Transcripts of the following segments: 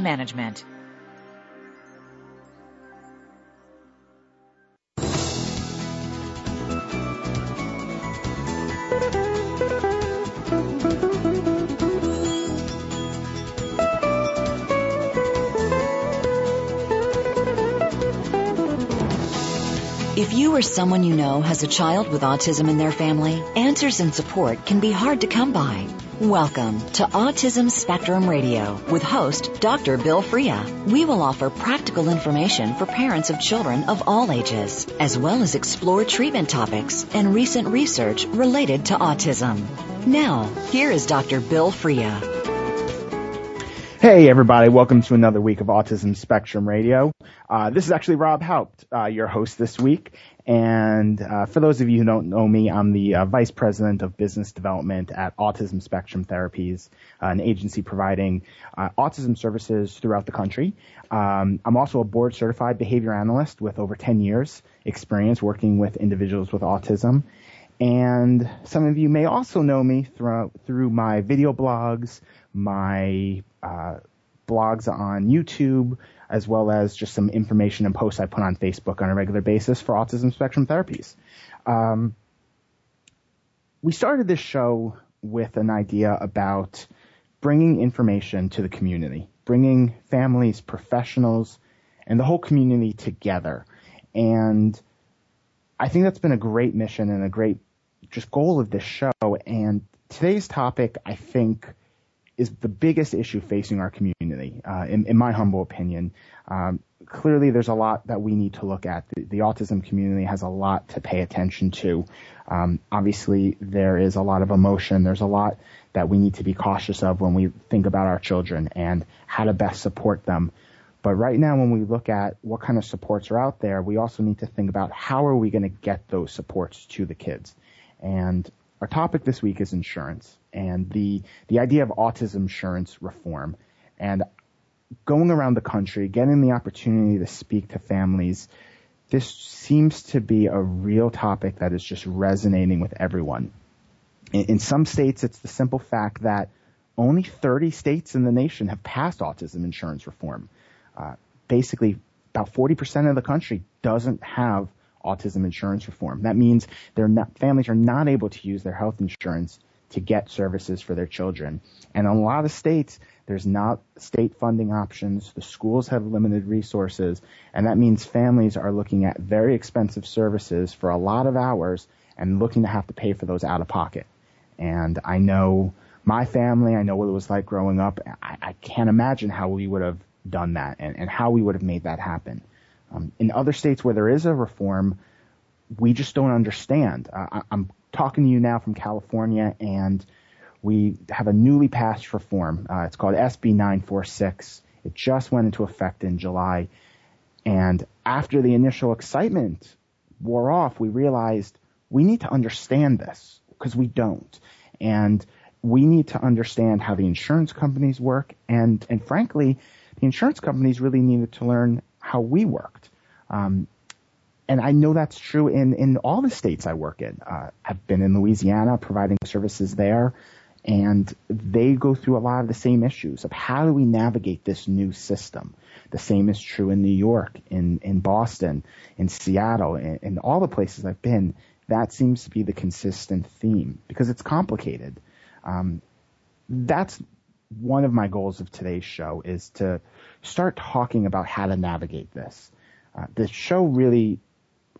management. If you or someone you know has a child with autism in their family, answers and support can be hard to come by. Welcome to Autism Spectrum Radio with host Dr. Bill Frea. We will offer practical information for parents of children of all ages, as well as explore treatment topics and recent research related to autism. Now, here is Dr. Bill Frea. Hey everybody, welcome to another week of Autism Spectrum Radio. Uh, this is actually Rob Haupt, uh, your host this week. And uh, for those of you who don't know me, I'm the uh, Vice President of Business Development at Autism Spectrum Therapies, uh, an agency providing uh, autism services throughout the country. Um, I'm also a board certified behavior analyst with over 10 years experience working with individuals with autism. And some of you may also know me through, through my video blogs, my uh, blogs on YouTube, as well as just some information and posts I put on Facebook on a regular basis for autism spectrum therapies. Um, we started this show with an idea about bringing information to the community, bringing families, professionals, and the whole community together. And I think that's been a great mission and a great just goal of this show. And today's topic, I think, is the biggest issue facing our community, uh, in, in, my humble opinion. Um, clearly, there's a lot that we need to look at. The, the autism community has a lot to pay attention to. Um, obviously, there is a lot of emotion. There's a lot that we need to be cautious of when we think about our children and how to best support them. But right now, when we look at what kind of supports are out there, we also need to think about how are we going to get those supports to the kids. And our topic this week is insurance and the the idea of autism insurance reform and going around the country, getting the opportunity to speak to families. This seems to be a real topic that is just resonating with everyone. In, in some states, it's the simple fact that only 30 states in the nation have passed autism insurance reform. Uh, basically, about 40% of the country doesn't have autism insurance reform. That means their families are not able to use their health insurance to get services for their children. And in a lot of states, there's not state funding options. The schools have limited resources. And that means families are looking at very expensive services for a lot of hours and looking to have to pay for those out of pocket. And I know my family, I know what it was like growing up. I, I can't imagine how we would have done that and, and how we would have made that happen. Um, in other states where there is a reform, we just don't understand. Uh, I, I'm talking to you now from California, and we have a newly passed reform. Uh, it's called SB 946. It just went into effect in July. And after the initial excitement wore off, we realized we need to understand this because we don't. And we need to understand how the insurance companies work. And, and frankly, the insurance companies really needed to learn how we worked. Um, and I know that's true in, in all the states I work in. Uh, I've been in Louisiana providing services there, and they go through a lot of the same issues of how do we navigate this new system. The same is true in New York, in, in Boston, in Seattle, in, in all the places I've been. That seems to be the consistent theme because it's complicated. Um, that's one of my goals of today's show is to start talking about how to navigate this. Uh, the show really,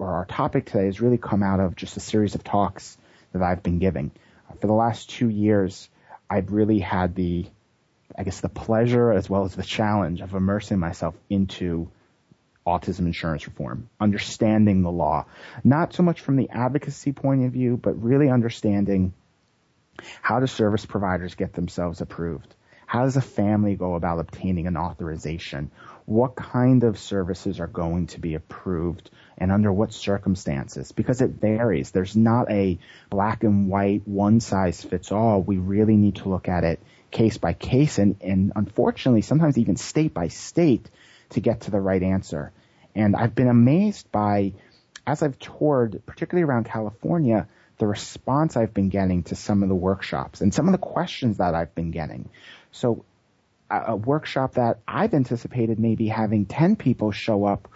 or our topic today, has really come out of just a series of talks that I've been giving. Uh, for the last two years, I've really had the, I guess, the pleasure as well as the challenge of immersing myself into autism insurance reform, understanding the law, not so much from the advocacy point of view, but really understanding how do service providers get themselves approved? How does a family go about obtaining an authorization? What kind of services are going to be approved and under what circumstances? Because it varies. There's not a black and white, one size fits all. We really need to look at it case by case and, and unfortunately sometimes even state by state to get to the right answer. And I've been amazed by, as I've toured, particularly around California, the response I've been getting to some of the workshops and some of the questions that I've been getting. So a, a workshop that I've anticipated maybe having 10 people show up,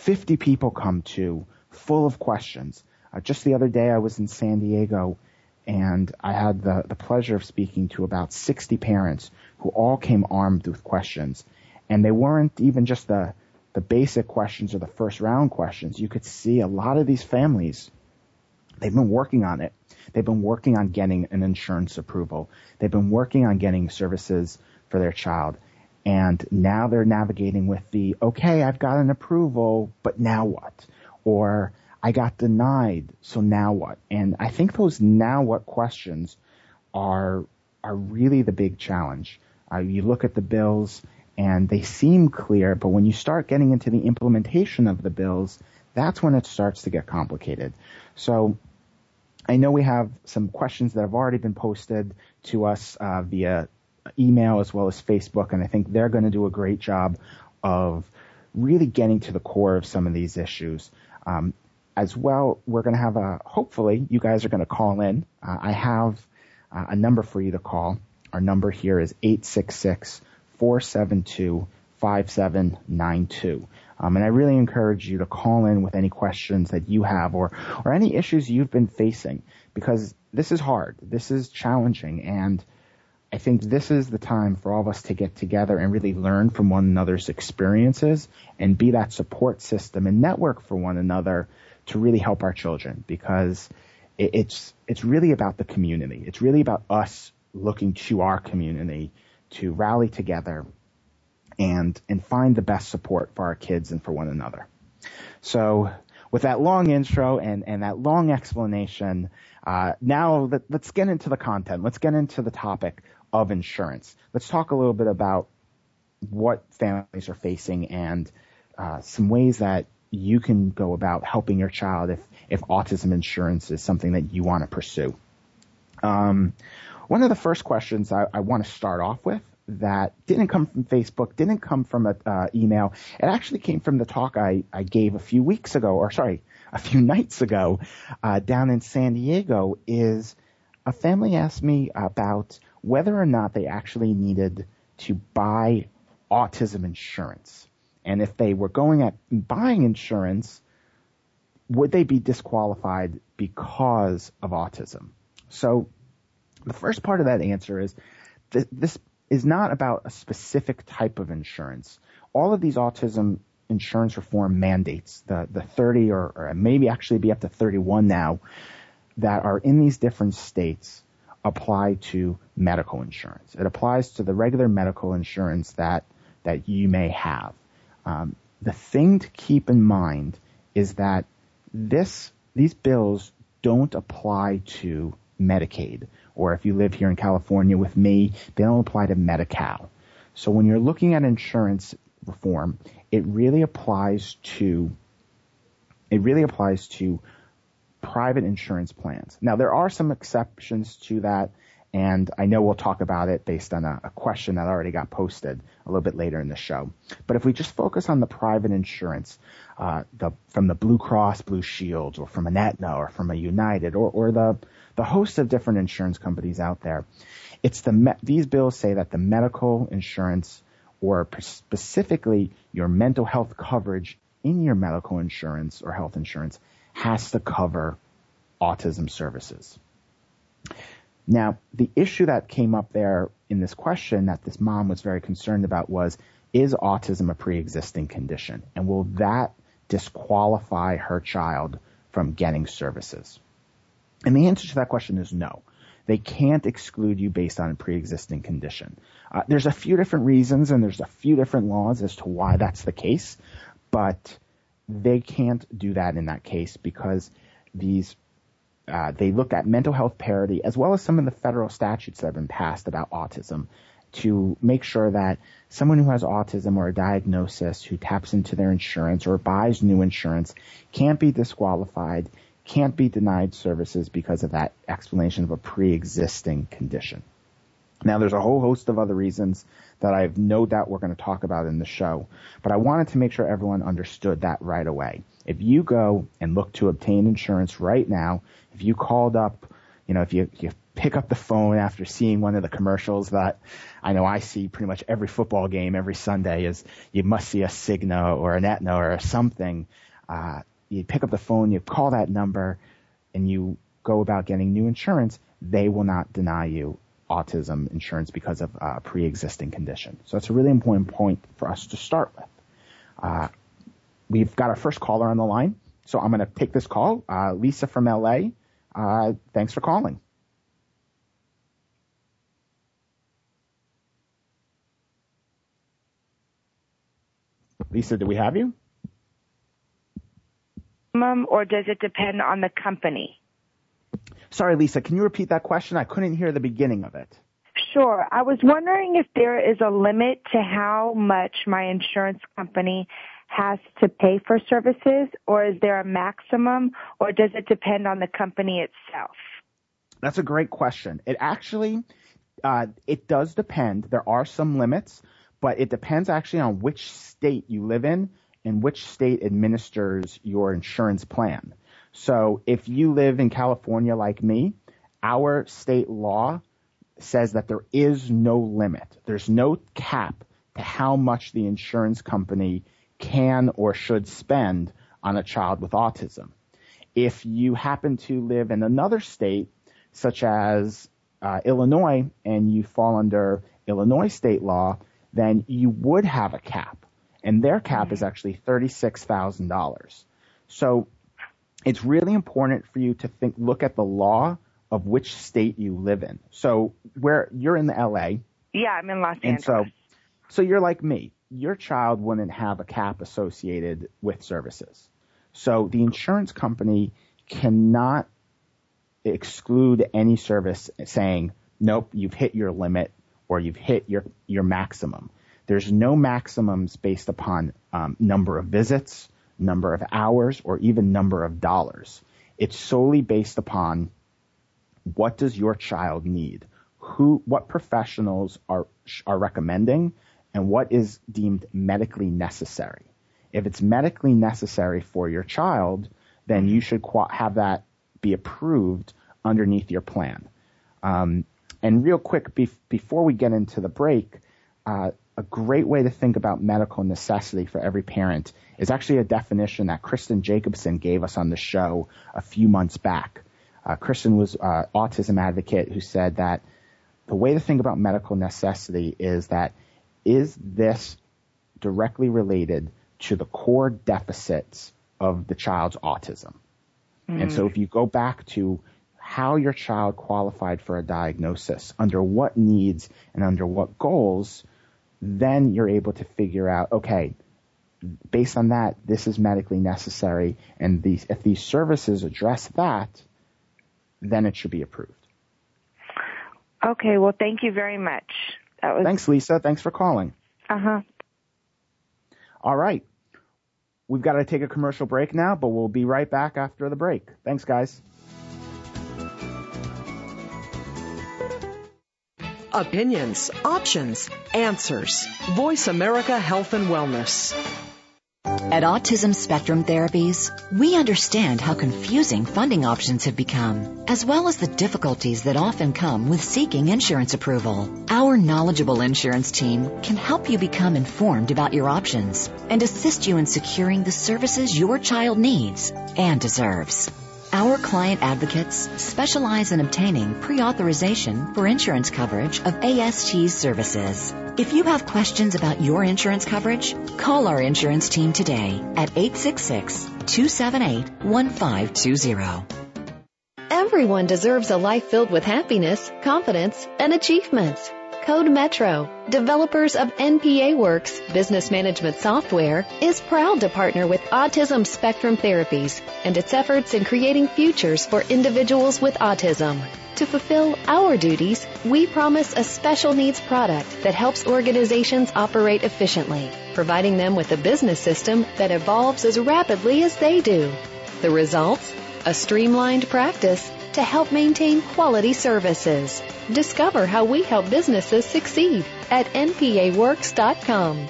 50 people come to, full of questions. Uh, just the other day I was in San Diego and I had the, the pleasure of speaking to about 60 parents who all came armed with questions. And they weren't even just the, the basic questions or the first round questions. You could see a lot of these families They've been working on it. They've been working on getting an insurance approval. They've been working on getting services for their child. And now they're navigating with the, okay, I've got an approval, but now what? Or I got denied, so now what? And I think those now what questions are, are really the big challenge. Uh, you look at the bills and they seem clear, but when you start getting into the implementation of the bills, that's when it starts to get complicated. So I know we have some questions that have already been posted to us uh, via email as well as Facebook, and I think they're going to do a great job of really getting to the core of some of these issues. Um, as well, we're going to have a, hopefully, you guys are going to call in. Uh, I have uh, a number for you to call. Our number here is 866 472 5792. Um, and I really encourage you to call in with any questions that you have or, or any issues you've been facing because this is hard. This is challenging. And I think this is the time for all of us to get together and really learn from one another's experiences and be that support system and network for one another to really help our children because it, it's, it's really about the community. It's really about us looking to our community to rally together and and find the best support for our kids and for one another. So with that long intro and, and that long explanation, uh, now let, us get into the content. Let's get into the topic of insurance. Let's talk a little bit about what families are facing and uh, some ways that you can go about helping your child if, if autism insurance is something that you want to pursue. Um, one of the first questions I, I want to start off with that didn't come from Facebook, didn't come from an uh, email. It actually came from the talk I, I gave a few weeks ago, or sorry, a few nights ago, uh, down in San Diego. Is a family asked me about whether or not they actually needed to buy autism insurance, and if they were going at buying insurance, would they be disqualified because of autism? So, the first part of that answer is th- this is not about a specific type of insurance. All of these autism insurance reform mandates, the, the 30 or, or maybe actually be up to 31 now, that are in these different states apply to medical insurance. It applies to the regular medical insurance that, that you may have. Um, the thing to keep in mind is that this, these bills don't apply to Medicaid or if you live here in California with me, they don't apply to Medi-Cal. So when you're looking at insurance reform, it really applies to it really applies to private insurance plans. Now there are some exceptions to that, and I know we'll talk about it based on a, a, question that already got posted a little bit later in the show. But if we just focus on the private insurance, uh, the from the Blue Cross Blue Shield, or from an Aetna, or from a United, or or the the host of different insurance companies out there. It's the me- these bills say that the medical insurance or specifically your mental health coverage in your medical insurance or health insurance has to cover autism services. Now, the issue that came up there in this question that this mom was very concerned about was, is autism a pre-existing condition? And will that disqualify her child from getting services? And the answer to that question is no. They can't exclude you based on a pre-existing condition. Uh, there's a few different reasons and there's a few different laws as to why that's the case, but they can't do that in that case because these uh, they look at mental health parity as well as some of the federal statutes that have been passed about autism, to make sure that someone who has autism or a diagnosis who taps into their insurance or buys new insurance can't be disqualified, can't be denied services because of that explanation of a pre-existing condition. Now there's a whole host of other reasons that I have no doubt we're going to talk about in the show, but I wanted to make sure everyone understood that right away. If you go and look to obtain insurance right now, if you called up, you know, if you, you pick up the phone after seeing one of the commercials that I know I see pretty much every football game every Sunday is you must see a Cigna or an Aetna or something. Uh, you pick up the phone, you call that number, and you go about getting new insurance. They will not deny you autism insurance because of a pre-existing condition. So it's a really important point for us to start with. Uh, we've got our first caller on the line, so I'm going to take this call. Uh, Lisa from LA, uh, thanks for calling. Lisa, do we have you? Or does it depend on the company? Sorry, Lisa, can you repeat that question? I couldn't hear the beginning of it. Sure. I was wondering if there is a limit to how much my insurance company has to pay for services, or is there a maximum, or does it depend on the company itself? That's a great question. It actually, uh, it does depend. There are some limits, but it depends actually on which state you live in and which state administers your insurance plan. So if you live in California like me, our state law says that there is no limit. There's no cap to how much the insurance company can or should spend on a child with autism. If you happen to live in another state, such as uh, Illinois, and you fall under Illinois state law, then you would have a cap. And their cap is actually $36,000. So it's really important for you to think, look at the law of which state you live in. So where you're in the LA. Yeah, I'm in Los Angeles. So, so you're like me. Your child wouldn't have a cap associated with services. So the insurance company cannot exclude any service saying, nope, you've hit your limit or you've hit your, your maximum. There's no maximums based upon um, number of visits, number of hours, or even number of dollars. It's solely based upon what does your child need? Who, what professionals are, are recommending and what is deemed medically necessary. If it's medically necessary for your child, then you should have that be approved underneath your plan. Um, and real quick, be- before we get into the break, uh, a great way to think about medical necessity for every parent is actually a definition that Kristen Jacobson gave us on the show a few months back. Uh, Kristen was an uh, autism advocate who said that the way to think about medical necessity is that is this directly related to the core deficits of the child's autism? Mm. And so if you go back to how your child qualified for a diagnosis, under what needs and under what goals, then you're able to figure out, okay, based on that, this is medically necessary, and these, if these services address that, then it should be approved. Okay, well, thank you very much. That was... Thanks, Lisa. Thanks for calling. Uh huh. All right. We've got to take a commercial break now, but we'll be right back after the break. Thanks, guys. Opinions, options, answers. Voice America Health and Wellness. At Autism Spectrum Therapies, we understand how confusing funding options have become, as well as the difficulties that often come with seeking insurance approval. Our knowledgeable insurance team can help you become informed about your options and assist you in securing the services your child needs and deserves. Our client advocates specialize in obtaining pre-authorization for insurance coverage of AST's services. If you have questions about your insurance coverage, call our insurance team today at 866-278-1520. Everyone deserves a life filled with happiness, confidence, and achievements. Code Metro, developers of NPA Works business management software, is proud to partner with Autism Spectrum Therapies and its efforts in creating futures for individuals with autism. To fulfill our duties, we promise a special needs product that helps organizations operate efficiently, providing them with a business system that evolves as rapidly as they do. The results? A streamlined practice to help maintain quality services. Discover how we help businesses succeed at npaworks.com.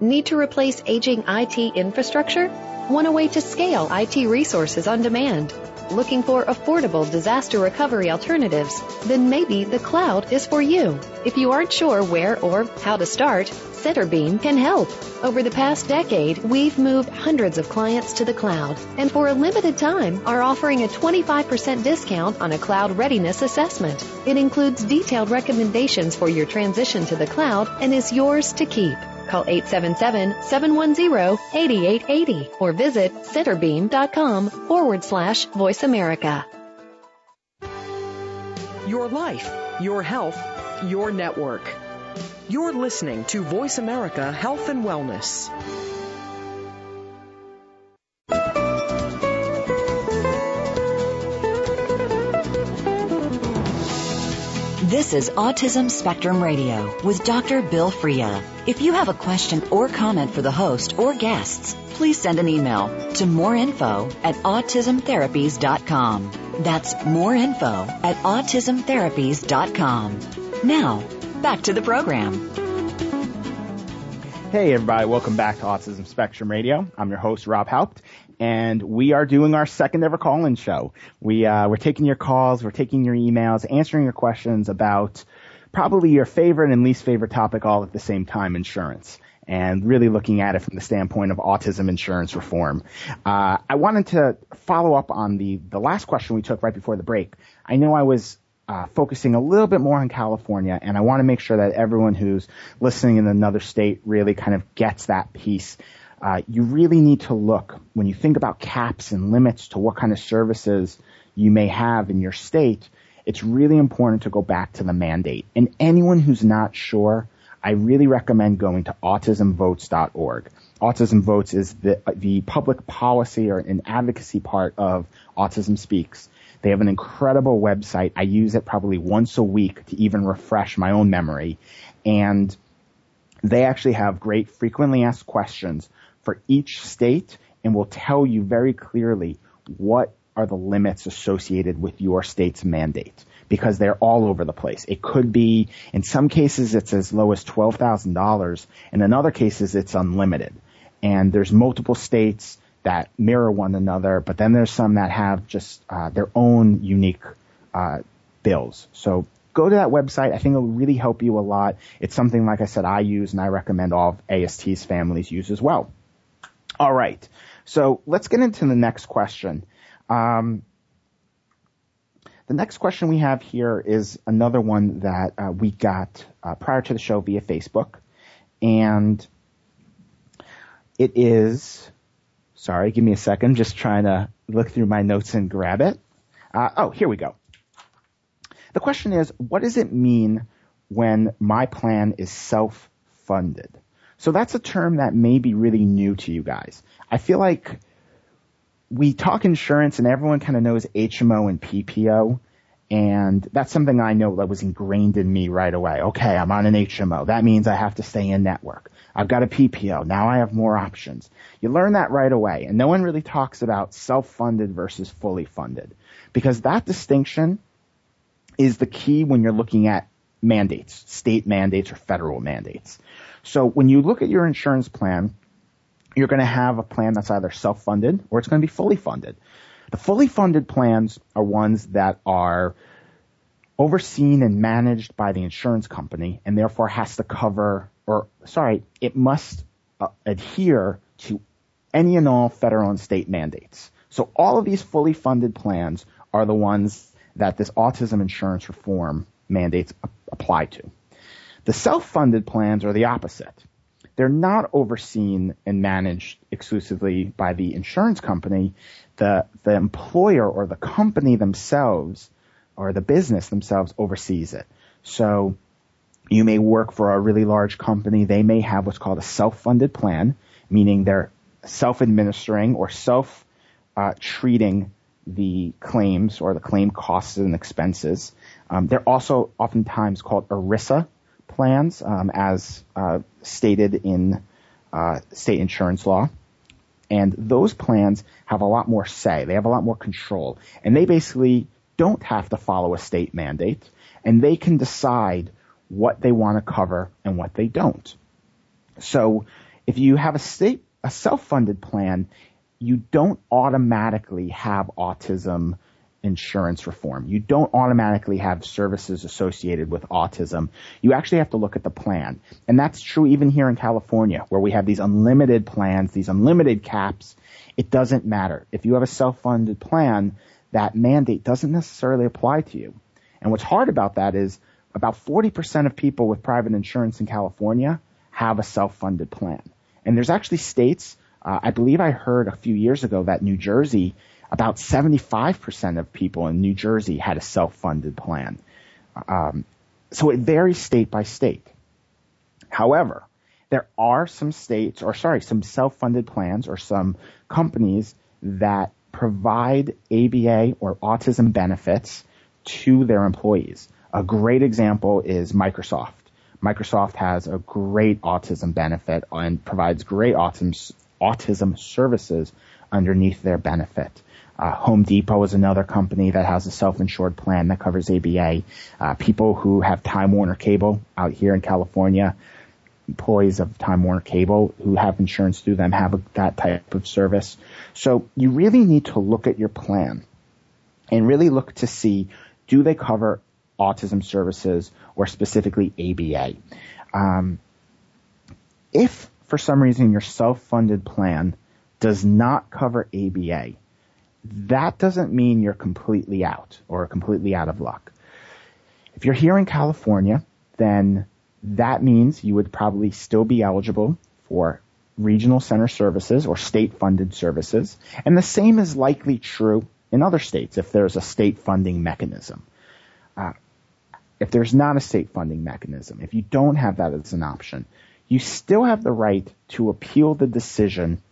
Need to replace aging IT infrastructure? Want a way to scale IT resources on demand? Looking for affordable disaster recovery alternatives? Then maybe the cloud is for you. If you aren't sure where or how to start, Centerbeam can help. Over the past decade, we've moved hundreds of clients to the cloud, and for a limited time are offering a 25% discount on a cloud readiness assessment. It includes detailed recommendations for your transition to the cloud and is yours to keep. Call 877-710-8880 or visit centerbeam.com forward slash voice America. Your life, your health, your network. You're listening to Voice America Health and Wellness. This is Autism Spectrum Radio with Dr. Bill Frea. If you have a question or comment for the host or guests, please send an email to moreinfo at autismtherapies.com. That's moreinfo at autismtherapies.com. Now, back to the program. Hey everybody, welcome back to Autism Spectrum Radio. I'm your host Rob Haupt, and we are doing our second ever call-in show. We uh, we're taking your calls, we're taking your emails, answering your questions about probably your favorite and least favorite topic all at the same time, insurance. And really looking at it from the standpoint of autism insurance reform. Uh, I wanted to follow up on the the last question we took right before the break. I know I was uh, focusing a little bit more on California, and I want to make sure that everyone who's listening in another state really kind of gets that piece. Uh, you really need to look when you think about caps and limits to what kind of services you may have in your state. It's really important to go back to the mandate. And anyone who's not sure, I really recommend going to autismvotes.org. Autism Votes is the, the public policy or an advocacy part of Autism Speaks they have an incredible website. I use it probably once a week to even refresh my own memory. And they actually have great frequently asked questions for each state and will tell you very clearly what are the limits associated with your state's mandate because they're all over the place. It could be, in some cases, it's as low as $12,000 and in other cases, it's unlimited. And there's multiple states that mirror one another, but then there's some that have just uh, their own unique uh, bills. So go to that website. I think it'll really help you a lot. It's something, like I said, I use and I recommend all of AST's families use as well. All right. So let's get into the next question. Um, the next question we have here is another one that uh, we got uh, prior to the show via Facebook. And it is Sorry, give me a second. Just trying to look through my notes and grab it. Uh, oh, here we go. The question is, what does it mean when my plan is self-funded? So that's a term that may be really new to you guys. I feel like we talk insurance and everyone kind of knows HMO and PPO. And that's something I know that was ingrained in me right away. Okay, I'm on an HMO. That means I have to stay in network. I've got a PPO. Now I have more options. You learn that right away. And no one really talks about self-funded versus fully funded because that distinction is the key when you're looking at mandates, state mandates or federal mandates. So when you look at your insurance plan, you're going to have a plan that's either self-funded or it's going to be fully funded. The fully funded plans are ones that are overseen and managed by the insurance company and therefore has to cover or sorry, it must uh, adhere to any and all federal and state mandates. So all of these fully funded plans are the ones that this autism insurance reform mandates apply to. The self-funded plans are the opposite. They're not overseen and managed exclusively by the insurance company. The, the employer or the company themselves or the business themselves oversees it. So you may work for a really large company. They may have what's called a self-funded plan, meaning they're self-administering or self-treating uh, the claims or the claim costs and expenses. Um, they're also oftentimes called ERISA plans, um, as uh, stated in uh, state insurance law. And those plans have a lot more say. They have a lot more control. And they basically don't have to follow a state mandate. And they can decide what they want to cover and what they don't. So if you have a state, a self-funded plan, you don't automatically have autism insurance reform. You don't automatically have services associated with autism. You actually have to look at the plan. And that's true even here in California where we have these unlimited plans, these unlimited caps. It doesn't matter. If you have a self-funded plan, that mandate doesn't necessarily apply to you. And what's hard about that is about 40% of people with private insurance in California have a self-funded plan. And there's actually states, uh, I believe I heard a few years ago that New Jersey about 75% of people in New Jersey had a self-funded plan. Um, so it varies state by state. However, there are some states, or sorry, some self-funded plans or some companies that provide ABA or autism benefits to their employees. A great example is Microsoft. Microsoft has a great autism benefit and provides great autism, autism services underneath their benefit. Uh, Home Depot is another company that has a self-insured plan that covers ABA. Uh, people who have Time Warner Cable out here in California, employees of Time Warner Cable who have insurance through them have a, that type of service. So you really need to look at your plan and really look to see do they cover autism services or specifically ABA. Um, if for some reason your self-funded plan does not cover ABA, that doesn't mean you're completely out or completely out of luck. If you're here in California, then that means you would probably still be eligible for regional center services or state funded services. And the same is likely true in other states if there's a state funding mechanism. Uh, if there's not a state funding mechanism, if you don't have that as an option, you still have the right to appeal the decision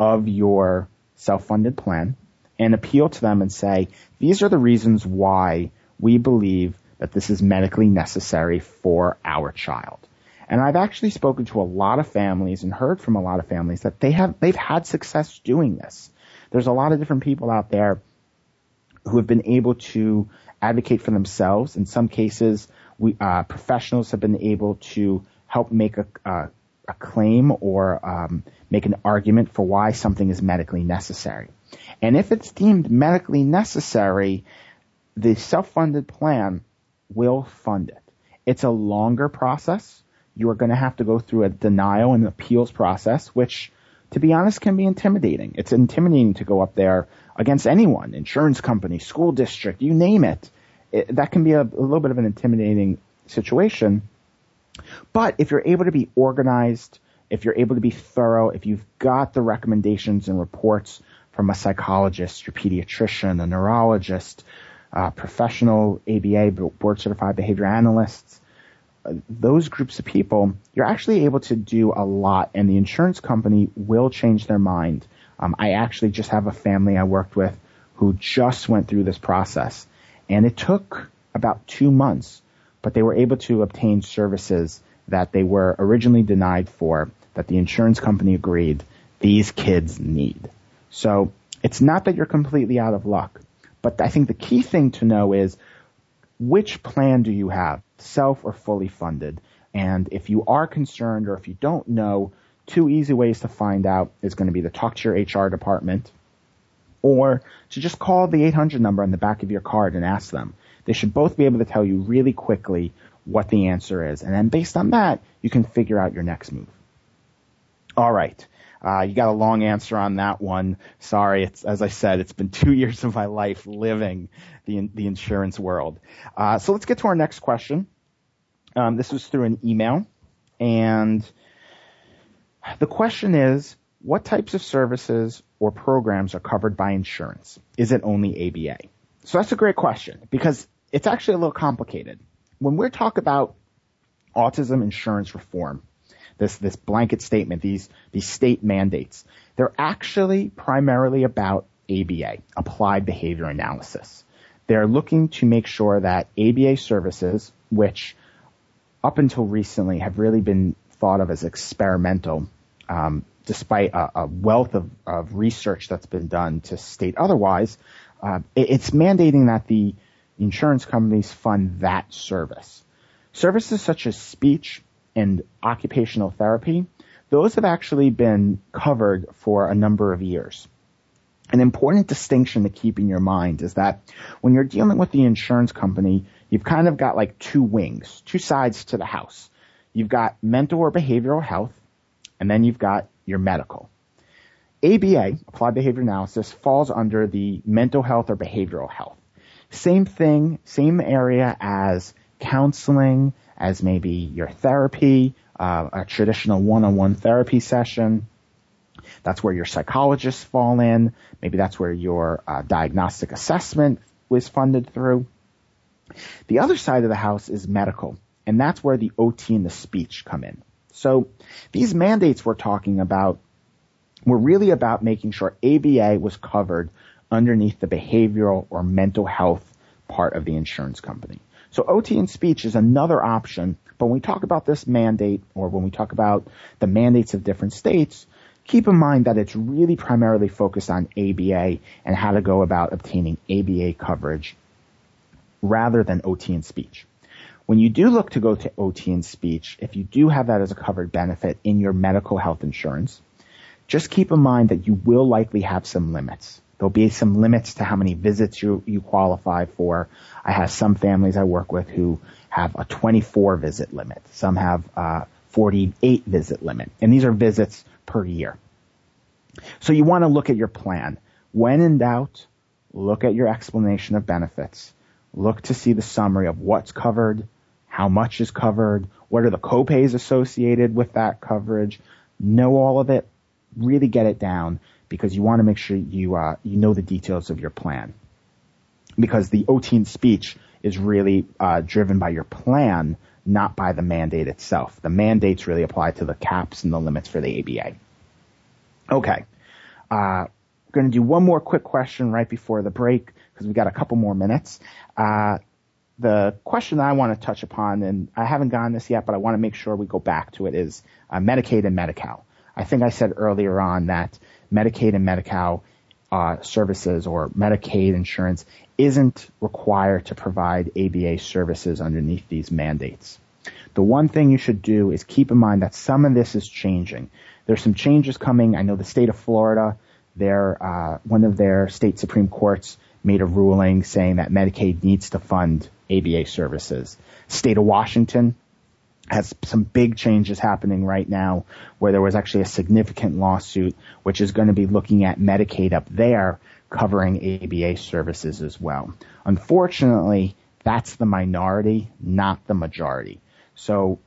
of your self-funded plan and appeal to them and say, these are the reasons why we believe that this is medically necessary for our child. And I've actually spoken to a lot of families and heard from a lot of families that they have, they've had success doing this. There's a lot of different people out there who have been able to advocate for themselves. In some cases, we, uh, professionals have been able to help make a, a claim or um, make an argument for why something is medically necessary. And if it's deemed medically necessary, the self-funded plan will fund it. It's a longer process. You are going to have to go through a denial and appeals process, which, to be honest, can be intimidating. It's intimidating to go up there against anyone, insurance company, school district, you name it. it that can be a, a little bit of an intimidating situation. But if you're able to be organized, if you're able to be thorough, if you've got the recommendations and reports from a psychologist, your pediatrician, a neurologist, uh, professional ABA, board certified behavior analysts, those groups of people, you're actually able to do a lot and the insurance company will change their mind. Um, I actually just have a family I worked with who just went through this process and it took about two months, but they were able to obtain services that they were originally denied for that the insurance company agreed these kids need. So it's not that you're completely out of luck, but I think the key thing to know is which plan do you have, self or fully funded? And if you are concerned or if you don't know, two easy ways to find out is going to be to talk to your HR department or to just call the 800 number on the back of your card and ask them. They should both be able to tell you really quickly what the answer is. And then based on that, you can figure out your next move. All right. Uh, you got a long answer on that one. Sorry, it's as I said, it's been two years of my life living the the insurance world. Uh, so let's get to our next question. Um, this was through an email, and the question is, what types of services or programs are covered by insurance? Is it only ABA? So that's a great question because it's actually a little complicated. When we talk about autism insurance reform, this this blanket statement, these these state mandates. They're actually primarily about ABA, Applied Behavior Analysis. They're looking to make sure that ABA services, which up until recently have really been thought of as experimental, um, despite a, a wealth of, of, research that's been done to state otherwise, uh, it, it's mandating that the insurance companies fund that service. Services such as speech and occupational therapy, those have actually been covered for a number of years. An important distinction to keep in your mind is that when you're dealing with the insurance company, you've kind of got like two wings, two sides to the house. You've got mental or behavioral health, and then you've got your medical. ABA, Applied Behavior Analysis, falls under the mental health or behavioral health. Same thing, same area as counseling, as maybe your therapy, uh, a traditional one-on-one therapy session. That's where your psychologists fall in. Maybe that's where your uh, diagnostic assessment was funded through. The other side of the house is medical, and that's where the OT and the speech come in. So these mandates we're talking about were really about making sure ABA was covered underneath the behavioral or mental health part of the insurance company. So OT and speech is another option, but when we talk about this mandate or when we talk about the mandates of different states, keep in mind that it's really primarily focused on ABA and how to go about obtaining ABA coverage rather than OT and speech. When you do look to go to OT and speech, if you do have that as a covered benefit in your medical health insurance, just keep in mind that you will likely have some limits. There'll be some limits to how many visits you, you qualify for. I have some families I work with who have a 24 visit limit. Some have a 48 visit limit. And these are visits per year. So you want to look at your plan. When in doubt, look at your explanation of benefits. Look to see the summary of what's covered, how much is covered, what are the copays associated with that coverage. Know all of it, really get it down because you want to make sure you uh, you know the details of your plan. Because the OT and speech is really uh, driven by your plan, not by the mandate itself. The mandates really apply to the caps and the limits for the ABA. Okay, uh, going to do one more quick question right before the break because we got a couple more minutes. Uh, the question I want to touch upon, and I haven't gotten this yet, but I want to make sure we go back to it, is uh, Medicaid and Medi-Cal. I think I said earlier on that Medicaid and Medi-Cal uh, services or Medicaid insurance isn't required to provide ABA services underneath these mandates. The one thing you should do is keep in mind that some of this is changing. There's some changes coming. I know the state of Florida, their uh, one of their state supreme courts made a ruling saying that Medicaid needs to fund ABA services. State of Washington has some big changes happening right now where there was actually a significant lawsuit which is going to be looking at Medicaid up there covering ABA services as well. Unfortunately, that's the minority, not the majority. So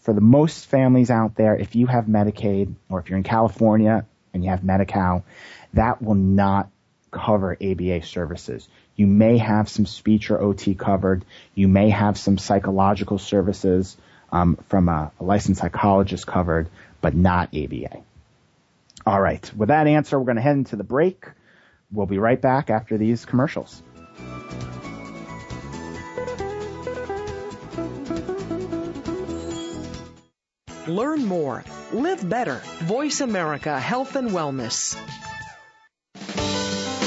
for the most families out there, if you have Medicaid or if you're in California and you have Medi-Cal, that will not cover ABA services. You may have some speech or OT covered. You may have some psychological services um, from a, a licensed psychologist covered, but not ABA. All right. With that answer, we're going to head into the break. We'll be right back after these commercials. Learn more. Live better. Voice America Health and Wellness.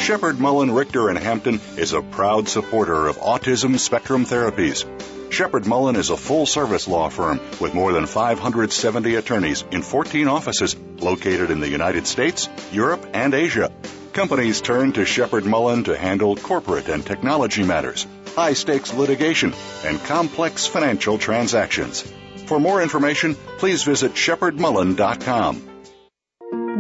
Sheppard Mullin Richter & Hampton is a proud supporter of autism spectrum therapies. Sheppard Mullin is a full service law firm with more than 570 attorneys in 14 offices located in the United States, Europe, and Asia. Companies turn to Sheppard Mullin to handle corporate and technology matters, high stakes litigation, and complex financial transactions. For more information, please visit sheppardmullin.com.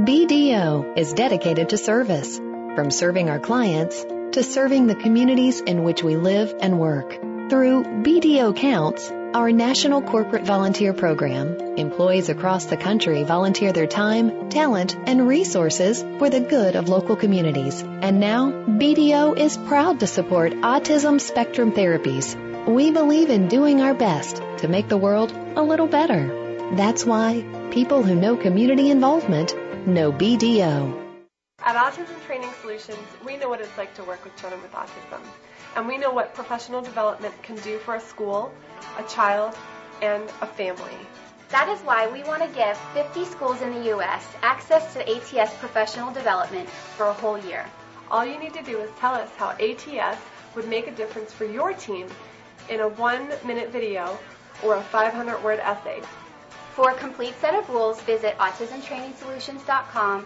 BDO is dedicated to service, from serving our clients to serving the communities in which we live and work. Through BDO Counts, our national corporate volunteer program, employees across the country volunteer their time, talent, and resources for the good of local communities. And now, BDO is proud to support autism spectrum therapies. We believe in doing our best to make the world a little better. That's why people who know community involvement know BDO. At Autism Training Solutions, we know what it's like to work with children with autism, and we know what professional development can do for a school, a child, and a family. That is why we want to give 50 schools in the U.S. access to ATS professional development for a whole year. All you need to do is tell us how ATS would make a difference for your team in a one minute video or a 500 word essay. For a complete set of rules, visit autismtrainingsolutions.com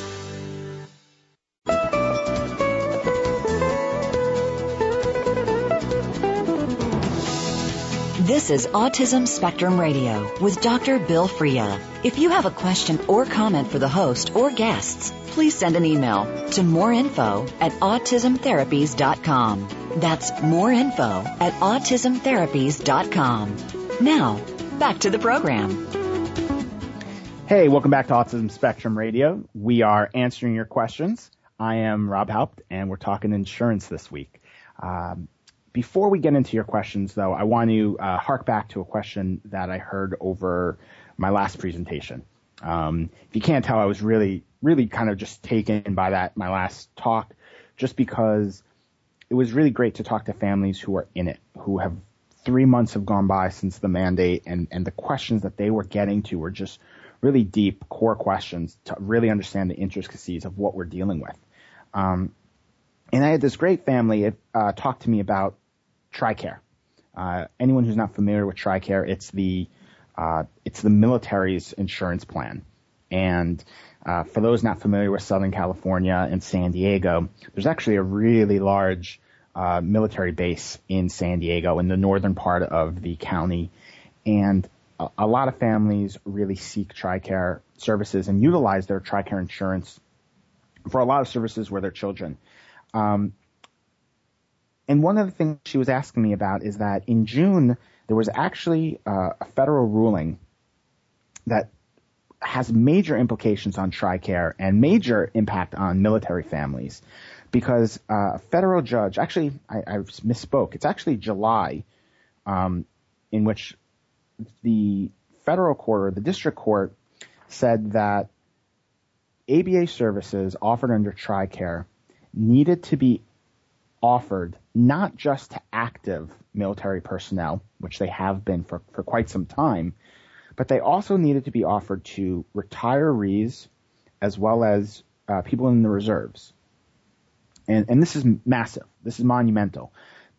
This is Autism Spectrum Radio with Dr. Bill Frea. If you have a question or comment for the host or guests, please send an email to moreinfo at autismtherapies.com. That's moreinfo at autismtherapies.com. Now, back to the program. Hey, welcome back to Autism Spectrum Radio. We are answering your questions. I am Rob Haupt, and we're talking insurance this week. Um, before we get into your questions, though, I want to uh, hark back to a question that I heard over my last presentation. Um, if you can't tell, I was really, really kind of just taken by that, my last talk, just because it was really great to talk to families who are in it, who have three months have gone by since the mandate and, and the questions that they were getting to were just really deep core questions to really understand the intricacies of what we're dealing with. Um, and I had this great family uh, talk to me about TRICARE. Uh, anyone who's not familiar with TRICARE, it's the uh, it's the military's insurance plan. And uh, for those not familiar with Southern California and San Diego, there's actually a really large uh, military base in San Diego in the northern part of the county. And a, a lot of families really seek TRICARE services and utilize their TRICARE insurance for a lot of services where their children. Um, and one of the things she was asking me about is that in June, there was actually uh, a federal ruling that has major implications on TRICARE and major impact on military families because uh, a federal judge, actually, I, I misspoke. It's actually July, um, in which the federal court or the district court said that ABA services offered under TRICARE needed to be offered not just to active military personnel, which they have been for, for quite some time, but they also needed to be offered to retirees as well as uh, people in the reserves. And, and this is massive. This is monumental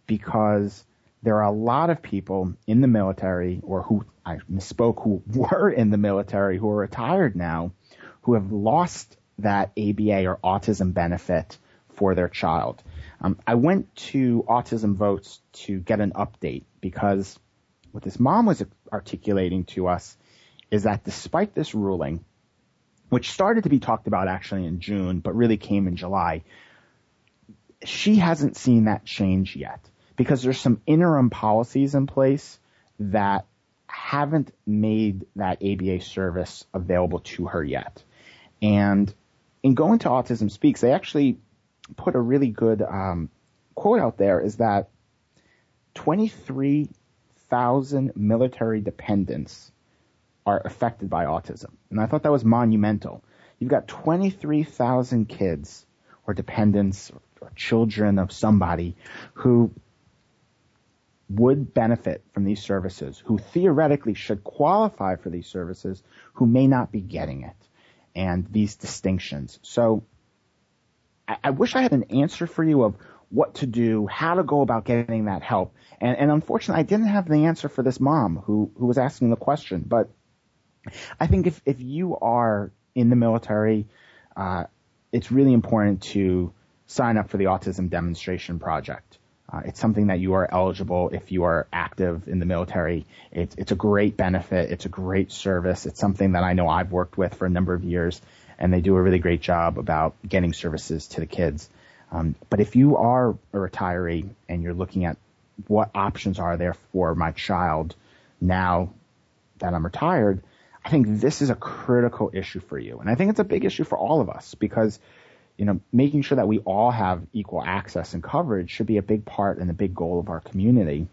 because there are a lot of people in the military or who I misspoke who were in the military who are retired now who have lost that ABA or autism benefit for their child. Um, I went to Autism Votes to get an update because what this mom was articulating to us is that despite this ruling, which started to be talked about actually in June, but really came in July, she hasn't seen that change yet because there's some interim policies in place that haven't made that ABA service available to her yet. And in going to Autism Speaks, they actually put a really good um, quote out there is that 23,000 military dependents are affected by autism. And I thought that was monumental. You've got 23,000 kids or dependents or, or children of somebody who would benefit from these services, who theoretically should qualify for these services, who may not be getting it, and these distinctions. So I, I wish I had an answer for you of what to do, how to go about getting that help. And, and unfortunately, I didn't have the answer for this mom who, who was asking the question. But I think if, if you are in the military, uh, it's really important to sign up for the Autism Demonstration Project. Uh, it's something that you are eligible if you are active in the military. It's, it's a great benefit. It's a great service. It's something that I know I've worked with for a number of years and they do a really great job about getting services to the kids. Um, but if you are a retiree and you're looking at what options are there for my child now that I'm retired, I think this is a critical issue for you. And I think it's a big issue for all of us because, you know, making sure that we all have equal access and coverage should be a big part and a big goal of our community.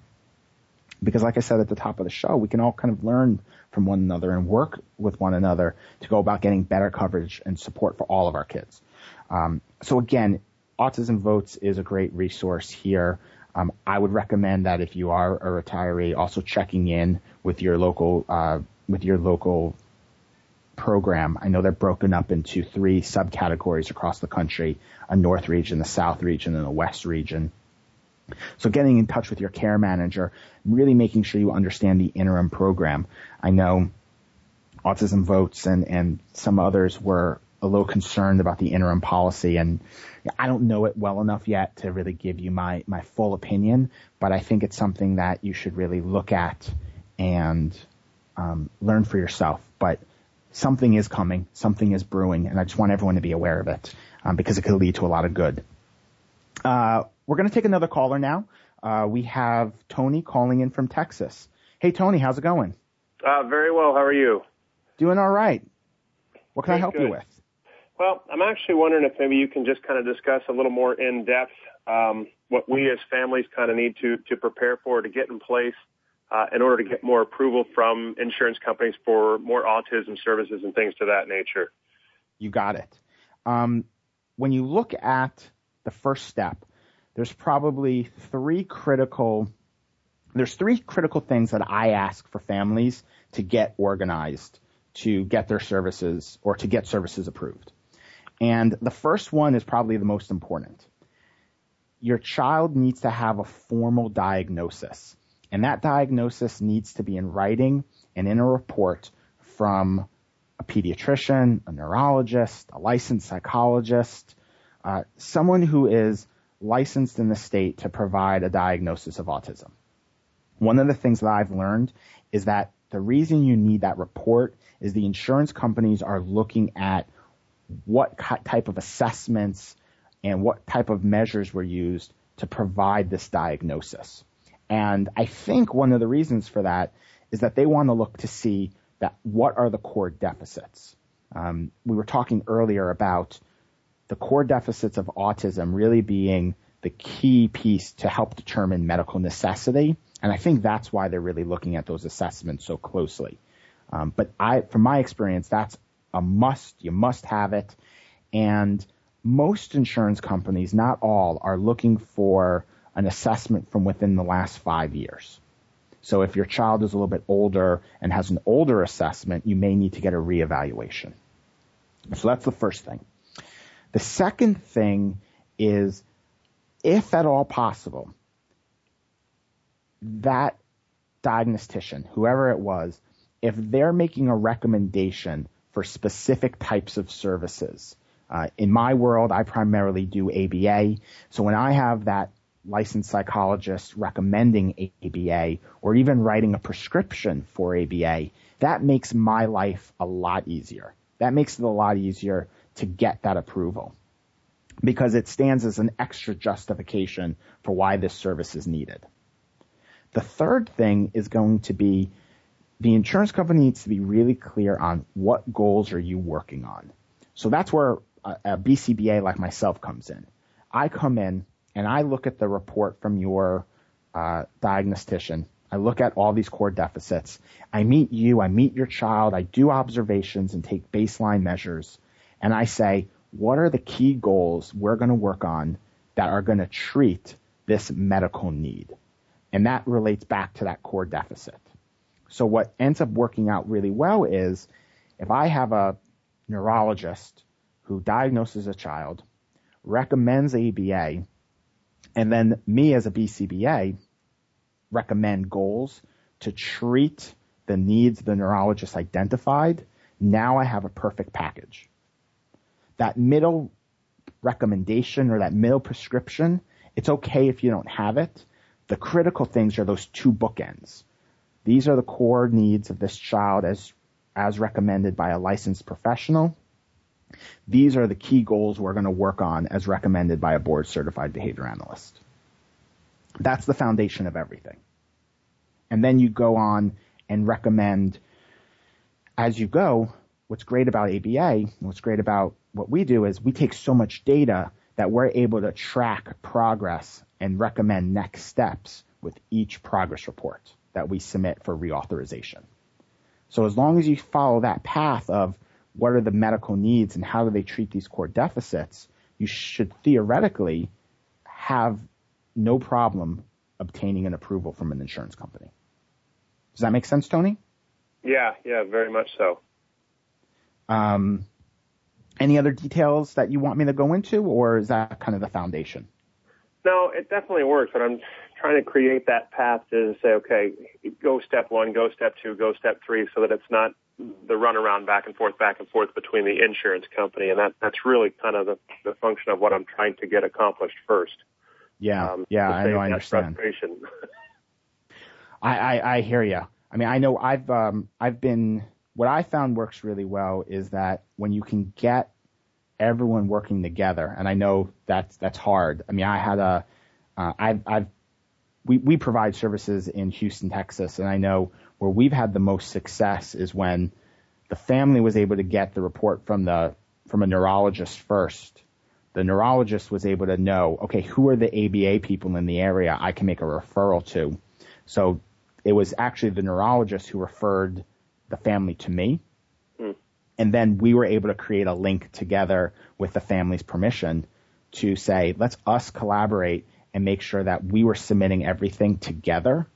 Because like I said at the top of the show, we can all kind of learn from one another and work with one another to go about getting better coverage and support for all of our kids. Um, so again, Autism Votes is a great resource here. Um, I would recommend that if you are a retiree, also checking in with your local uh, with your local program. I know they're broken up into three subcategories across the country: a North region, a South region, and a West region. So getting in touch with your care manager, really making sure you understand the interim program. I know Autism Votes and, and some others were a little concerned about the interim policy and I don't know it well enough yet to really give you my, my full opinion, but I think it's something that you should really look at and um, learn for yourself. But something is coming, something is brewing, and I just want everyone to be aware of it um, because it could lead to a lot of good. Uh, we're going to take another caller now. Uh, we have Tony calling in from Texas. Hey, Tony, how's it going? Uh, very well. How are you? Doing all right. What can I help good. you with? Well, I'm actually wondering if maybe you can just kind of discuss a little more in depth um, what we as families kind of need to to prepare for to get in place uh, in order to get more approval from insurance companies for more autism services and things to that nature. You got it. Um, when you look at the first step, there's probably three critical there's three critical things that I ask for families to get organized to get their services or to get services approved. And the first one is probably the most important. Your child needs to have a formal diagnosis. And that diagnosis needs to be in writing and in a report from a pediatrician, a neurologist, a licensed psychologist, uh, someone who is licensed in the state to provide a diagnosis of autism. One of the things that I've learned is that the reason you need that report is the insurance companies are looking at what type of assessments and what type of measures were used to provide this diagnosis. And I think one of the reasons for that is that they want to look to see that what are the core deficits. Um, we were talking earlier about the core deficits of autism really being the key piece to help determine medical necessity. And I think that's why they're really looking at those assessments so closely. Um, but I, from my experience, that's a must. You must have it. And most insurance companies, not all, are looking for an assessment from within the last five years. So if your child is a little bit older and has an older assessment, you may need to get a reevaluation. So that's the first thing. The second thing is, if at all possible, that diagnostician, whoever it was, if they're making a recommendation for specific types of services, uh, in my world, I primarily do ABA. So when I have that licensed psychologist recommending ABA or even writing a prescription for ABA, that makes my life a lot easier. That makes it a lot easier to get that approval because it stands as an extra justification for why this service is needed. The third thing is going to be the insurance company needs to be really clear on what goals are you working on. So that's where a, a BCBA like myself comes in. I come in and I look at the report from your uh, diagnostician. I look at all these core deficits. I meet you. I meet your child. I do observations and take baseline measures. And I say, what are the key goals we're going to work on that are going to treat this medical need? And that relates back to that core deficit. So what ends up working out really well is if I have a neurologist who diagnoses a child, recommends ABA, and then me as a BCBA recommend goals to treat the needs the neurologist identified, now I have a perfect package. That middle recommendation or that middle prescription, it's okay if you don't have it. The critical things are those two bookends. These are the core needs of this child as, as recommended by a licensed professional. These are the key goals we're going to work on as recommended by a board certified behavior analyst. That's the foundation of everything. And then you go on and recommend as you go. What's great about ABA, what's great about what we do is we take so much data that we're able to track progress and recommend next steps with each progress report. that we submit for reauthorization. So as long as you follow that path of what are the medical needs and how do they treat these core deficits, you should theoretically have no problem obtaining an approval from an insurance company. Does that make sense, Tony? Yeah, yeah, very much so. Um, any other details that you want me to go into, or is that kind of the foundation? No, it definitely works, but I'm trying to create that path to say, okay, go step one, go step two, go step three, so that it's not the run around back and forth, back and forth between the insurance company, and that that's really kind of the, the function of what I'm trying to get accomplished first. Yeah, um, yeah, I know, I understand. I, I I hear you. I mean, I know I've um I've been what I found works really well is that when you can get everyone working together, and I know that's that's hard. I mean, I had a uh, I've I've we we provide services in Houston, Texas, and I know where we've had the most success is when the family was able to get the report from the from a neurologist first. The neurologist was able to know, okay, who are the ABA people in the area I can make a referral to. So it was actually the neurologist who referred the family to me. Mm. And then we were able to create a link together with the family's permission to say, let's us collaborate and make sure that we were submitting everything together.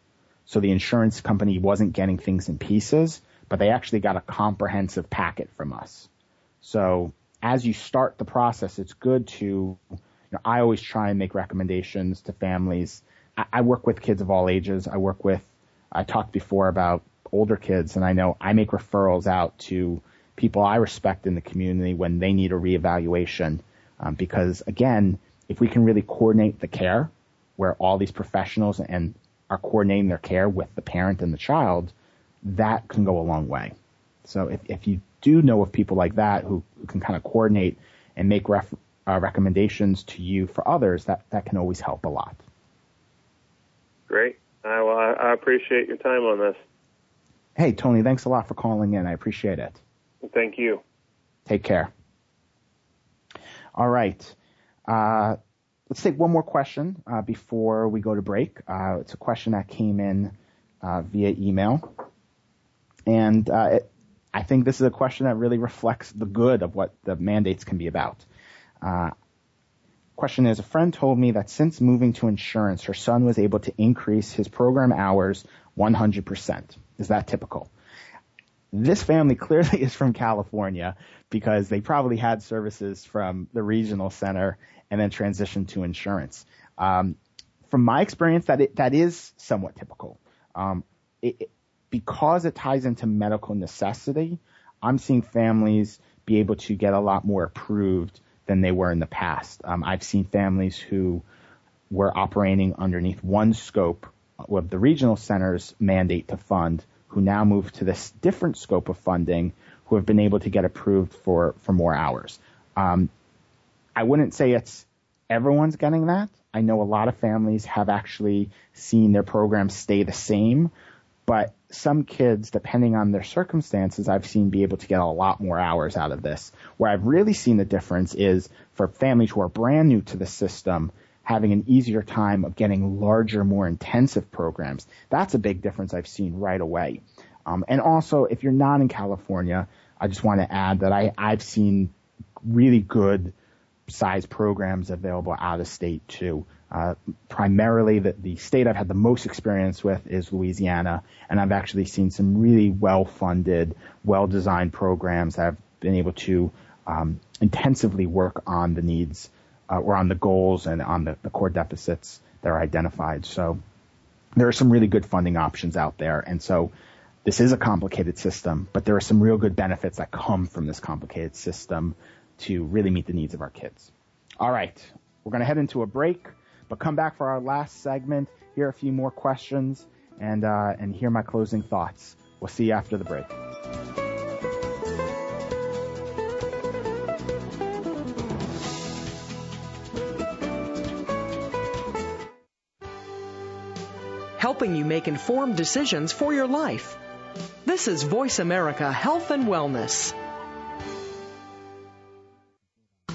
So the insurance company wasn't getting things in pieces, but they actually got a comprehensive packet from us. So as you start the process, it's good to, you know, I always try and make recommendations to families. I, I work with kids of all ages. I work with, I talked before about older kids, and I know I make referrals out to people I respect in the community when they need a reevaluation. Um, because again, if we can really coordinate the care, where all these professionals and are coordinating their care with the parent and the child, that can go a long way. So if, if you do know of people like that who, who can kind of coordinate and make ref, uh, recommendations to you for others, that, that can always help a lot. Great. Well, I, I appreciate your time on this. Hey, Tony, thanks a lot for calling in. I appreciate it. Thank you. Take care. All right. Uh, let's take one more question uh, before we go to break. Uh, it's a question that came in uh, via email. And uh, it, I think this is a question that really reflects the good of what the mandates can be about. Uh, question is, a friend told me that since moving to insurance, her son was able to increase his program hours 100%. Is that typical? This family clearly is from California because they probably had services from the regional center and then transitioned to insurance. Um, from my experience, that it, that is somewhat typical. Um, it, it, because it ties into medical necessity, I'm seeing families be able to get a lot more approved than they were in the past. Um, I've seen families who were operating underneath one scope of the regional center's mandate to fund who now move to this different scope of funding who have been able to get approved for, for more hours. Um, I wouldn't say it's everyone's getting that. I know a lot of families have actually seen their programs stay the same, but some kids, depending on their circumstances, I've seen be able to get a lot more hours out of this. Where I've really seen the difference is for families who are brand new to the system, having an easier time of getting larger, more intensive programs. That's a big difference I've seen right away. Um, and also, if you're not in California, I just want to add that I, I've seen really good size programs available out of state too. Uh, primarily, the, the state I've had the most experience with is Louisiana, and I've actually seen some really well-funded, well-designed programs that have been able to um, intensively work on the needs uh, or on the goals and on the, the core deficits that are identified. So there are some really good funding options out there. And so this is a complicated system, but there are some real good benefits that come from this complicated system to really meet the needs of our kids. All right. We're going to head into a break, but come back for our last segment, hear a few more questions, and, uh, and hear my closing thoughts. We'll see you after the break. Helping you make informed decisions for your life. This is Voice America Health and Wellness.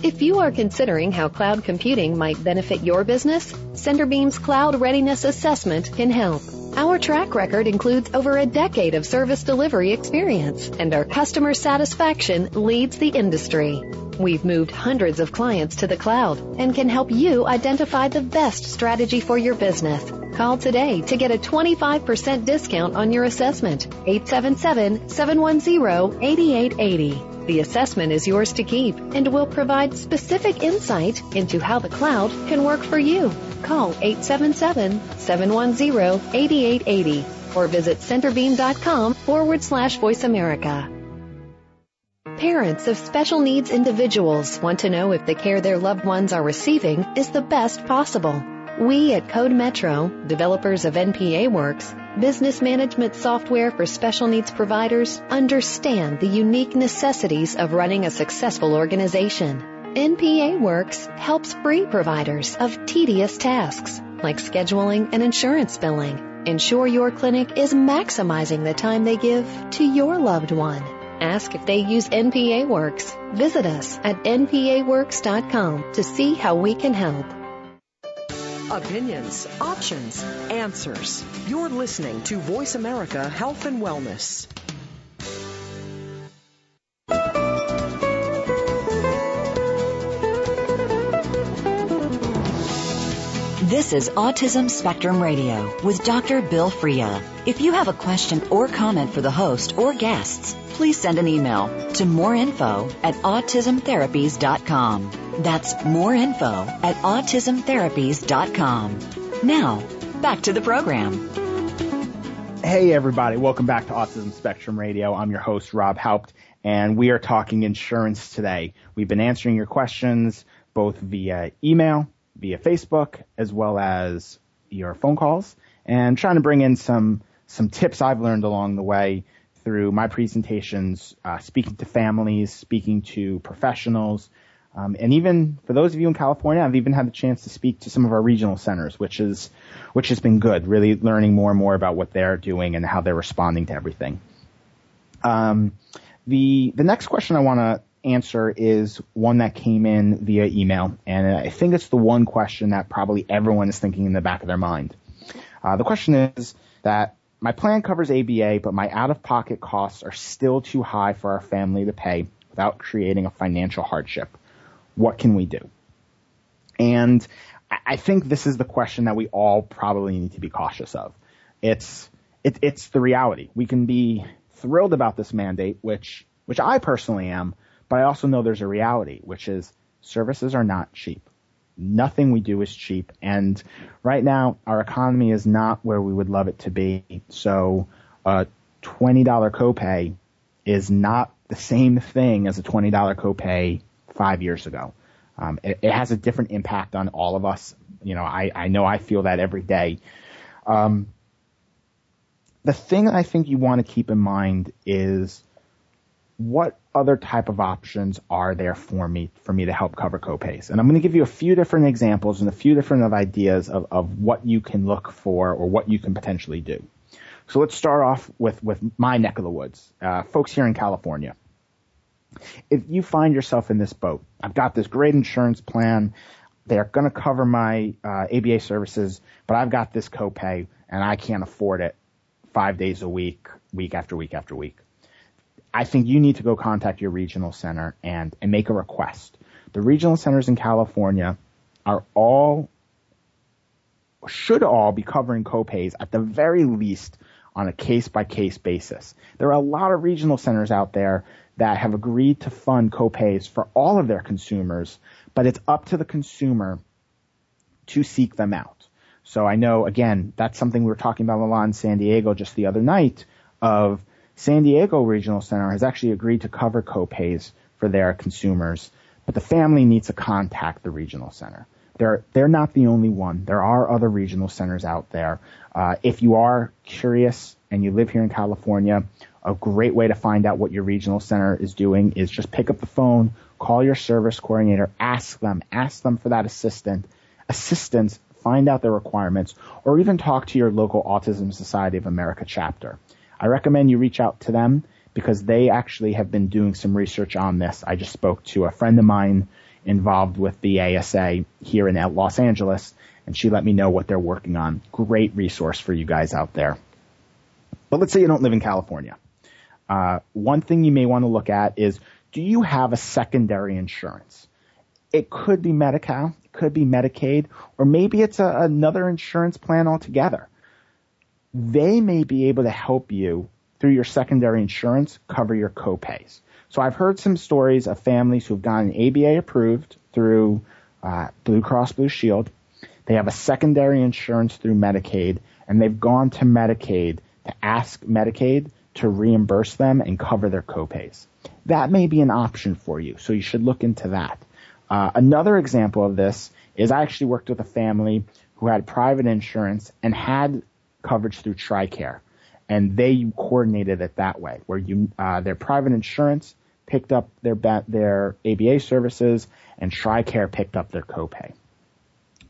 If you are considering how cloud computing might benefit your business, CenterBeam's Cloud Readiness Assessment can help. Our track record includes over a decade of service delivery experience, and our customer satisfaction leads the industry. We've moved hundreds of clients to the cloud and can help you identify the best strategy for your business. Call today to get a 25% discount on your assessment. 877-710-8880. The assessment is yours to keep and will provide specific insight into how the cloud can work for you. Call 877-710-8880 or visit centerbeam.com forward slash voice America. Parents of special needs individuals want to know if the care their loved ones are receiving is the best possible. We at Code Metro, developers of NPA Works, business management software for special needs providers, understand the unique necessities of running a successful organization. NPA Works helps free providers of tedious tasks like scheduling and insurance billing. Ensure your clinic is maximizing the time they give to your loved one. Ask if they use NPA Works. Visit us at npaworks.com to see how we can help. Opinions, options, answers. You're listening to Voice America Health and Wellness. This is Autism Spectrum Radio with Dr. Bill Frea. If you have a question or comment for the host or guests, please send an email to moreinfo at autismtherapies.com. That's moreinfo at autismtherapies.com. Now, back to the program. Hey everybody, welcome back to Autism Spectrum Radio. I'm your host, Rob Haupt, and we are talking insurance today. We've been answering your questions both via email, via Facebook, as well as your phone calls, and trying to bring in some some tips I've learned along the way through my presentations, uh, speaking to families, speaking to professionals, um, and even for those of you in California, I've even had the chance to speak to some of our regional centers, which is which has been good. Really learning more and more about what they're doing and how they're responding to everything. Um, the the next question I want to answer is one that came in via email, and I think it's the one question that probably everyone is thinking in the back of their mind. Uh, the question is that my plan covers ABA, but my out-of-pocket costs are still too high for our family to pay without creating a financial hardship. What can we do? And I think this is the question that we all probably need to be cautious of. It's it, it's the reality. We can be thrilled about this mandate, which which I personally am, but I also know there's a reality, which is services are not cheap nothing we do is cheap. And right now, our economy is not where we would love it to be. So a $20 copay is not the same thing as a $20 copay five years ago. Um, it, it, has a different impact on all of us. You know, I, I know I feel that every day. Um, the thing I think you want to keep in mind is what other type of options are there for me for me to help cover copays? And I'm going to give you a few different examples and a few different ideas of, of what you can look for or what you can potentially do. So let's start off with, with my neck of the woods, uh, folks here in California. If you find yourself in this boat, I've got this great insurance plan. They're going to cover my uh, ABA services, but I've got this copay and I can't afford it five days a week, week after week after week. I think you need to go contact your regional center and, and make a request. The regional centers in California are all, should all be covering copays at the very least on a case by case basis. There are a lot of regional centers out there that have agreed to fund copays for all of their consumers, but it's up to the consumer to seek them out. So I know, again, that's something we were talking about in San Diego just the other night of San Diego Regional Center has actually agreed to cover copays for their consumers, but the family needs to contact the regional center. They're, they're not the only one. There are other regional centers out there. Uh, if you are curious and you live here in California, a great way to find out what your regional center is doing is just pick up the phone, call your service coordinator, ask them, ask them for that assistant, assistance, find out their requirements, or even talk to your local Autism Society of America chapter. I recommend you reach out to them because they actually have been doing some research on this. I just spoke to a friend of mine involved with the ASA here in Los Angeles, and she let me know what they're working on. Great resource for you guys out there. But let's say you don't live in California. Uh, one thing you may want to look at is, do you have a secondary insurance? It could be Medi-Cal, it could be Medicaid, or maybe it's a, another insurance plan altogether. They may be able to help you through your secondary insurance cover your copays. So I've heard some stories of families who've gotten ABA approved through uh, Blue Cross Blue Shield. They have a secondary insurance through Medicaid, and they've gone to Medicaid to ask Medicaid to reimburse them and cover their copays. That may be an option for you, so you should look into that. Uh, another example of this is I actually worked with a family who had private insurance and had coverage through TRICARE, and they coordinated it that way, where you uh, their private insurance picked up their their ABA services and TRICARE picked up their copay.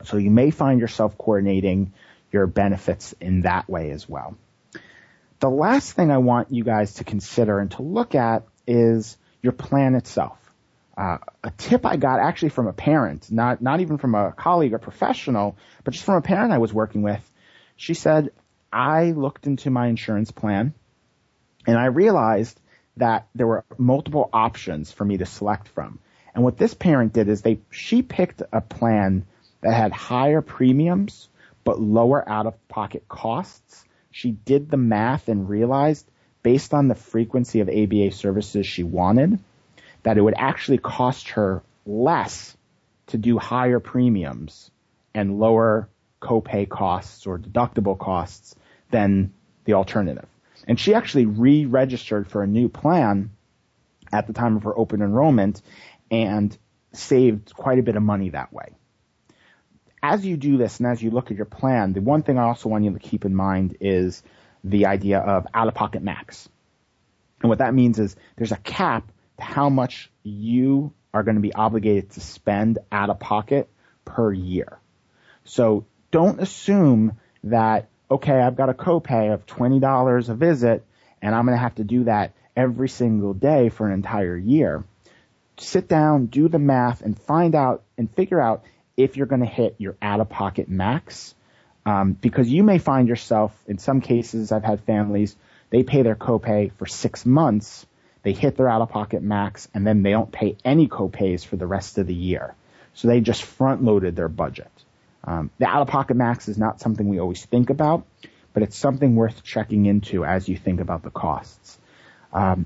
So you may find yourself coordinating your benefits in that way as well. The last thing I want you guys to consider and to look at is your plan itself. Uh, a tip I got actually from a parent, not not even from a colleague or professional, but just from a parent I was working with. She said, I looked into my insurance plan and I realized that there were multiple options for me to select from. And what this parent did is they she picked a plan that had higher premiums but lower out of pocket costs she did the math and realized based on the frequency of ABA services she wanted that it would actually cost her less to do higher premiums and lower copay costs or deductible costs than the alternative. And she actually re-registered for a new plan at the time of her open enrollment and saved quite a bit of money that way as you do this and as you look at your plan, the one thing I also want you to keep in mind is the idea of out-of-pocket max. And what that means is there's a cap to how much you are going to be obligated to spend out of pocket per year. So don't assume that, okay, I've got a copay of $20 a visit and I'm going to have to do that every single day for an entire year. Sit down, do the math and find out and figure out if you're going to hit your out of pocket max. Um, because you may find yourself, in some cases, I've had families, they pay their copay for six months, they hit their out of pocket max, and then they don't pay any copays for the rest of the year. So they just front loaded their budget. Um, the out of pocket max is not something we always think about, but it's something worth checking into as you think about the costs. Um,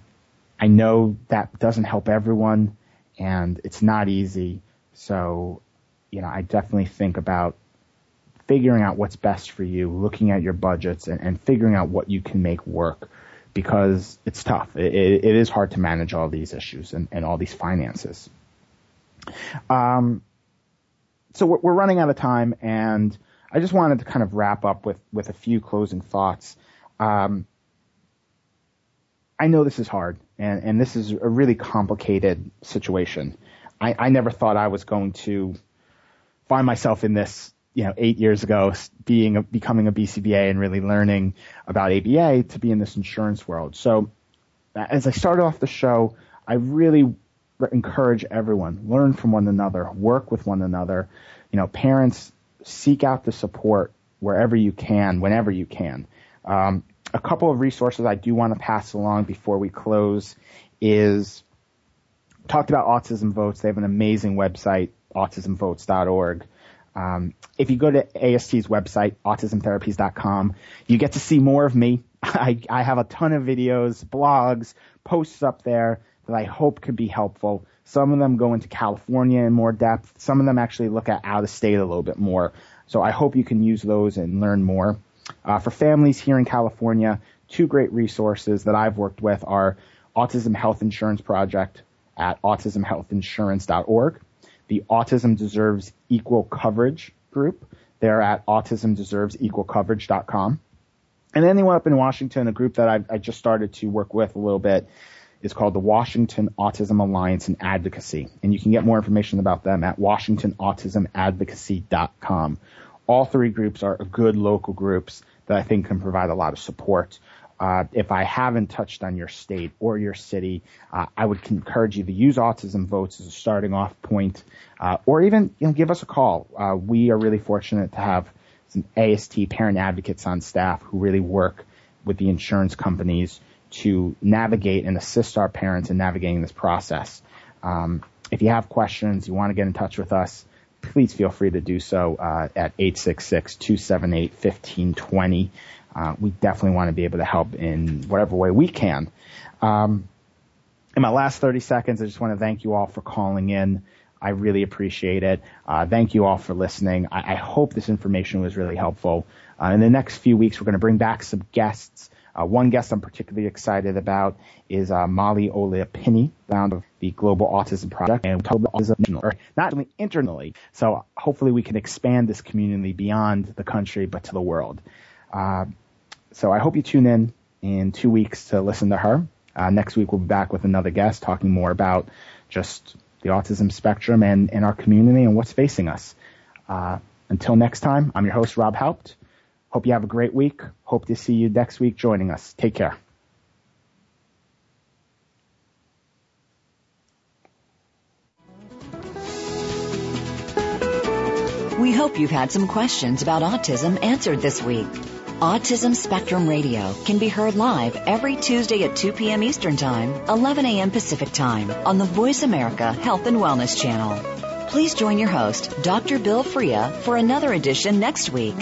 I know that doesn't help everyone, and it's not easy. So you know, I definitely think about figuring out what's best for you, looking at your budgets and, and figuring out what you can make work because it's tough. It, it, it is hard to manage all these issues and, and all these finances. Um, so we're, running out of time and I just wanted to kind of wrap up with, with a few closing thoughts. Um, I know this is hard and, and this is a really complicated situation. I, I never thought I was going to find myself in this, you know, eight years ago, being a, becoming a BCBA and really learning about ABA to be in this insurance world. So as I started off the show, I really encourage everyone, learn from one another, work with one another. You know, parents seek out the support wherever you can, whenever you can. Um, a couple of resources I do want to pass along before we close is talked about autism votes. They have an amazing website, autismvotes.org. Um, if you go to AST's website, autismtherapies.com, you get to see more of me. I, I have a ton of videos, blogs, posts up there that I hope could be helpful. Some of them go into California in more depth. Some of them actually look at out of state a little bit more. So I hope you can use those and learn more. Uh, for families here in California, two great resources that I've worked with are Autism Health Insurance Project at autismhealthinsurance.org the Autism Deserves Equal Coverage group. They're at autismdeservesequalcoverage.com. And anyone up in Washington, a group that I, I just started to work with a little bit is called the Washington Autism Alliance and Advocacy. And you can get more information about them at washingtonautismadvocacy.com. All three groups are good local groups that I think can provide a lot of support. Uh, if I haven't touched on your state or your city, uh, I would encourage you to use Autism Votes as a starting off point, uh, or even you know, give us a call. Uh, we are really fortunate to have some AST parent advocates on staff who really work with the insurance companies to navigate and assist our parents in navigating this process. Um, if you have questions, you want to get in touch with us, please feel free to do so uh, at 866-278-1520. Uh, we definitely want to be able to help in whatever way we can. Um, in my last 30 seconds, I just want to thank you all for calling in. I really appreciate it. Uh, thank you all for listening. I, I, hope this information was really helpful. Uh, in the next few weeks, we're going to bring back some guests. Uh, one guest I'm particularly excited about is uh, Molly Ola Pinney, founder of the Global Autism Project, and talk about autism not only internally. So hopefully we can expand this community beyond the country, but to the world. Uh, so I hope you tune in in two weeks to listen to her. Uh, next week we'll be back with another guest talking more about just the autism spectrum and, and our community and what's facing us. Uh, until next time, I'm your host, Rob Haupt. Hope you have a great week. Hope to see you next week joining us. Take care. We hope you've had some questions about autism answered this week. Autism Spectrum Radio can be heard live every Tuesday at 2 p.m. Eastern Time, 11 a.m. Pacific Time on the Voice America Health and Wellness Channel. Please join your host, Dr. Bill Frea, for another edition next week.